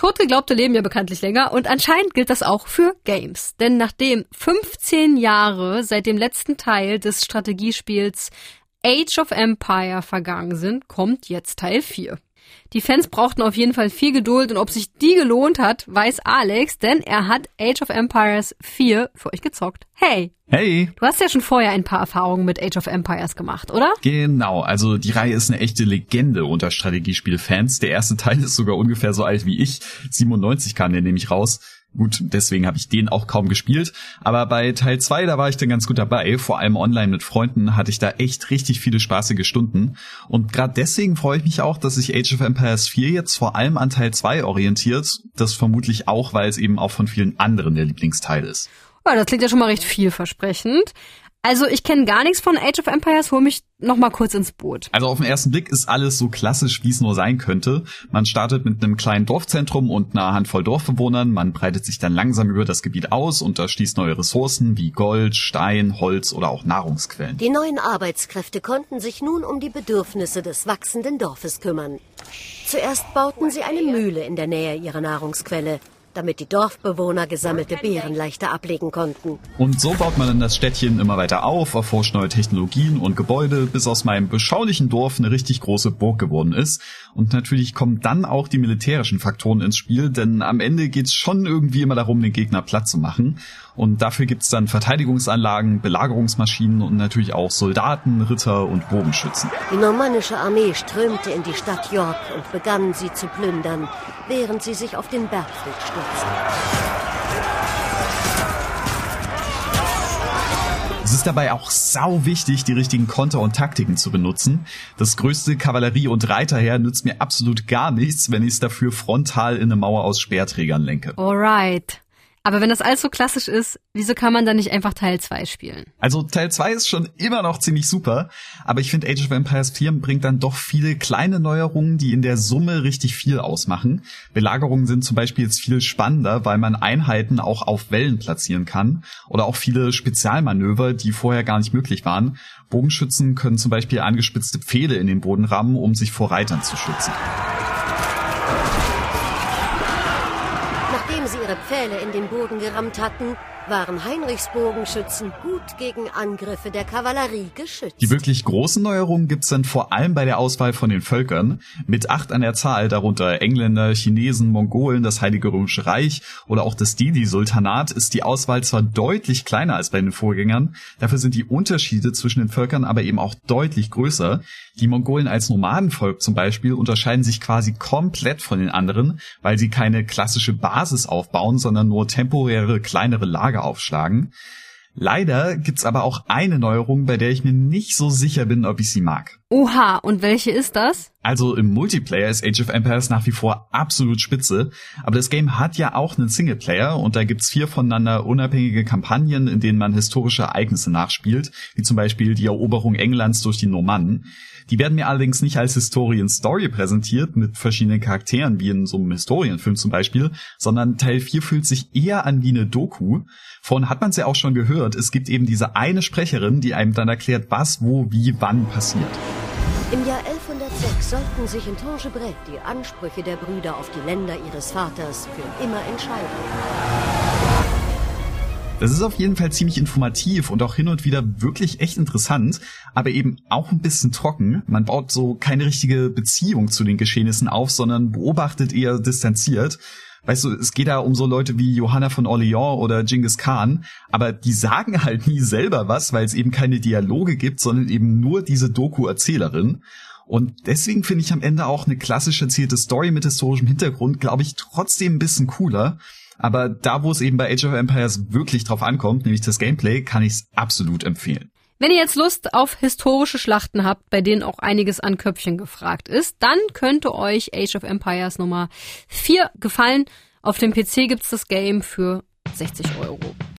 Totgeglaubte leben ja bekanntlich länger und anscheinend gilt das auch für Games. Denn nachdem 15 Jahre seit dem letzten Teil des Strategiespiels Age of Empire vergangen sind, kommt jetzt Teil 4. Die Fans brauchten auf jeden Fall viel Geduld und ob sich die gelohnt hat, weiß Alex, denn er hat Age of Empires 4 für euch gezockt. Hey! Hey! Du hast ja schon vorher ein paar Erfahrungen mit Age of Empires gemacht, oder? Genau, also die Reihe ist eine echte Legende unter Strategiespielfans. Der erste Teil ist sogar ungefähr so alt wie ich. 97 kam der nämlich raus. Gut, deswegen habe ich den auch kaum gespielt. Aber bei Teil 2, da war ich dann ganz gut dabei. Vor allem online mit Freunden hatte ich da echt richtig viele spaßige Stunden. Und gerade deswegen freue ich mich auch, dass sich Age of Empires 4 jetzt vor allem an Teil 2 orientiert. Das vermutlich auch, weil es eben auch von vielen anderen der Lieblingsteil ist. Ja, das klingt ja schon mal recht vielversprechend. Also ich kenne gar nichts von Age of Empires, hol mich noch mal kurz ins Boot. Also auf den ersten Blick ist alles so klassisch, wie es nur sein könnte. Man startet mit einem kleinen Dorfzentrum und einer Handvoll Dorfbewohnern, man breitet sich dann langsam über das Gebiet aus und erschließt neue Ressourcen wie Gold, Stein, Holz oder auch Nahrungsquellen. Die neuen Arbeitskräfte konnten sich nun um die Bedürfnisse des wachsenden Dorfes kümmern. Zuerst bauten sie eine Mühle in der Nähe ihrer Nahrungsquelle damit die Dorfbewohner gesammelte Beeren leichter ablegen konnten. Und so baut man dann das Städtchen immer weiter auf, erforscht neue Technologien und Gebäude, bis aus meinem beschaulichen Dorf eine richtig große Burg geworden ist. Und natürlich kommen dann auch die militärischen Faktoren ins Spiel, denn am Ende geht's schon irgendwie immer darum, den Gegner platt zu machen. Und dafür gibt's dann Verteidigungsanlagen, Belagerungsmaschinen und natürlich auch Soldaten, Ritter und Bogenschützen. Die normannische Armee strömte in die Stadt York und begann sie zu plündern, während sie sich auf den Bergfried stürzten. Es ist dabei auch sau wichtig, die richtigen Konter und Taktiken zu benutzen. Das größte Kavallerie- und Reiterheer nützt mir absolut gar nichts, wenn ich es dafür frontal in eine Mauer aus Speerträgern lenke. Alright. Aber wenn das alles so klassisch ist, wieso kann man dann nicht einfach Teil 2 spielen? Also Teil 2 ist schon immer noch ziemlich super, aber ich finde Age of Empires 4 bringt dann doch viele kleine Neuerungen, die in der Summe richtig viel ausmachen. Belagerungen sind zum Beispiel jetzt viel spannender, weil man Einheiten auch auf Wellen platzieren kann oder auch viele Spezialmanöver, die vorher gar nicht möglich waren. Bogenschützen können zum Beispiel angespitzte Pfähle in den Boden rammen, um sich vor Reitern zu schützen. Pfähle in den Boden gerammt hatten, waren Heinrichs Bogenschützen gut gegen Angriffe der Kavallerie geschützt. Die wirklich großen Neuerungen gibt's dann vor allem bei der Auswahl von den Völkern. Mit acht an der Zahl, darunter Engländer, Chinesen, Mongolen, das Heilige Römische Reich oder auch das Didi-Sultanat, ist die Auswahl zwar deutlich kleiner als bei den Vorgängern, dafür sind die Unterschiede zwischen den Völkern aber eben auch deutlich größer. Die Mongolen als Nomadenvolk zum Beispiel unterscheiden sich quasi komplett von den anderen, weil sie keine klassische Basis aufbauen, sondern nur temporäre kleinere Lager aufschlagen. Leider gibt's aber auch eine Neuerung, bei der ich mir nicht so sicher bin, ob ich sie mag. Oha, und welche ist das? Also im Multiplayer ist Age of Empires nach wie vor absolut spitze, aber das Game hat ja auch einen Singleplayer und da gibt's vier voneinander unabhängige Kampagnen, in denen man historische Ereignisse nachspielt, wie zum Beispiel die Eroberung Englands durch die Normannen. Die werden mir allerdings nicht als Historien-Story präsentiert, mit verschiedenen Charakteren, wie in so einem Historienfilm zum Beispiel, sondern Teil 4 fühlt sich eher an wie eine Doku. Vorhin hat man es ja auch schon gehört, es gibt eben diese eine Sprecherin, die einem dann erklärt, was, wo, wie, wann passiert. Im Jahr 1106 sollten sich in Tongebret die Ansprüche der Brüder auf die Länder ihres Vaters für immer entscheiden. Das ist auf jeden Fall ziemlich informativ und auch hin und wieder wirklich echt interessant, aber eben auch ein bisschen trocken. Man baut so keine richtige Beziehung zu den Geschehnissen auf, sondern beobachtet eher distanziert. Weißt du, es geht da um so Leute wie Johanna von Orleans oder Genghis Khan, aber die sagen halt nie selber was, weil es eben keine Dialoge gibt, sondern eben nur diese Doku-Erzählerin. Und deswegen finde ich am Ende auch eine klassisch erzählte Story mit historischem Hintergrund, glaube ich, trotzdem ein bisschen cooler. Aber da, wo es eben bei Age of Empires wirklich drauf ankommt, nämlich das Gameplay, kann ich es absolut empfehlen. Wenn ihr jetzt Lust auf historische Schlachten habt, bei denen auch einiges an Köpfchen gefragt ist, dann könnte euch Age of Empires Nummer 4 gefallen. Auf dem PC gibt's das Game für 60 Euro.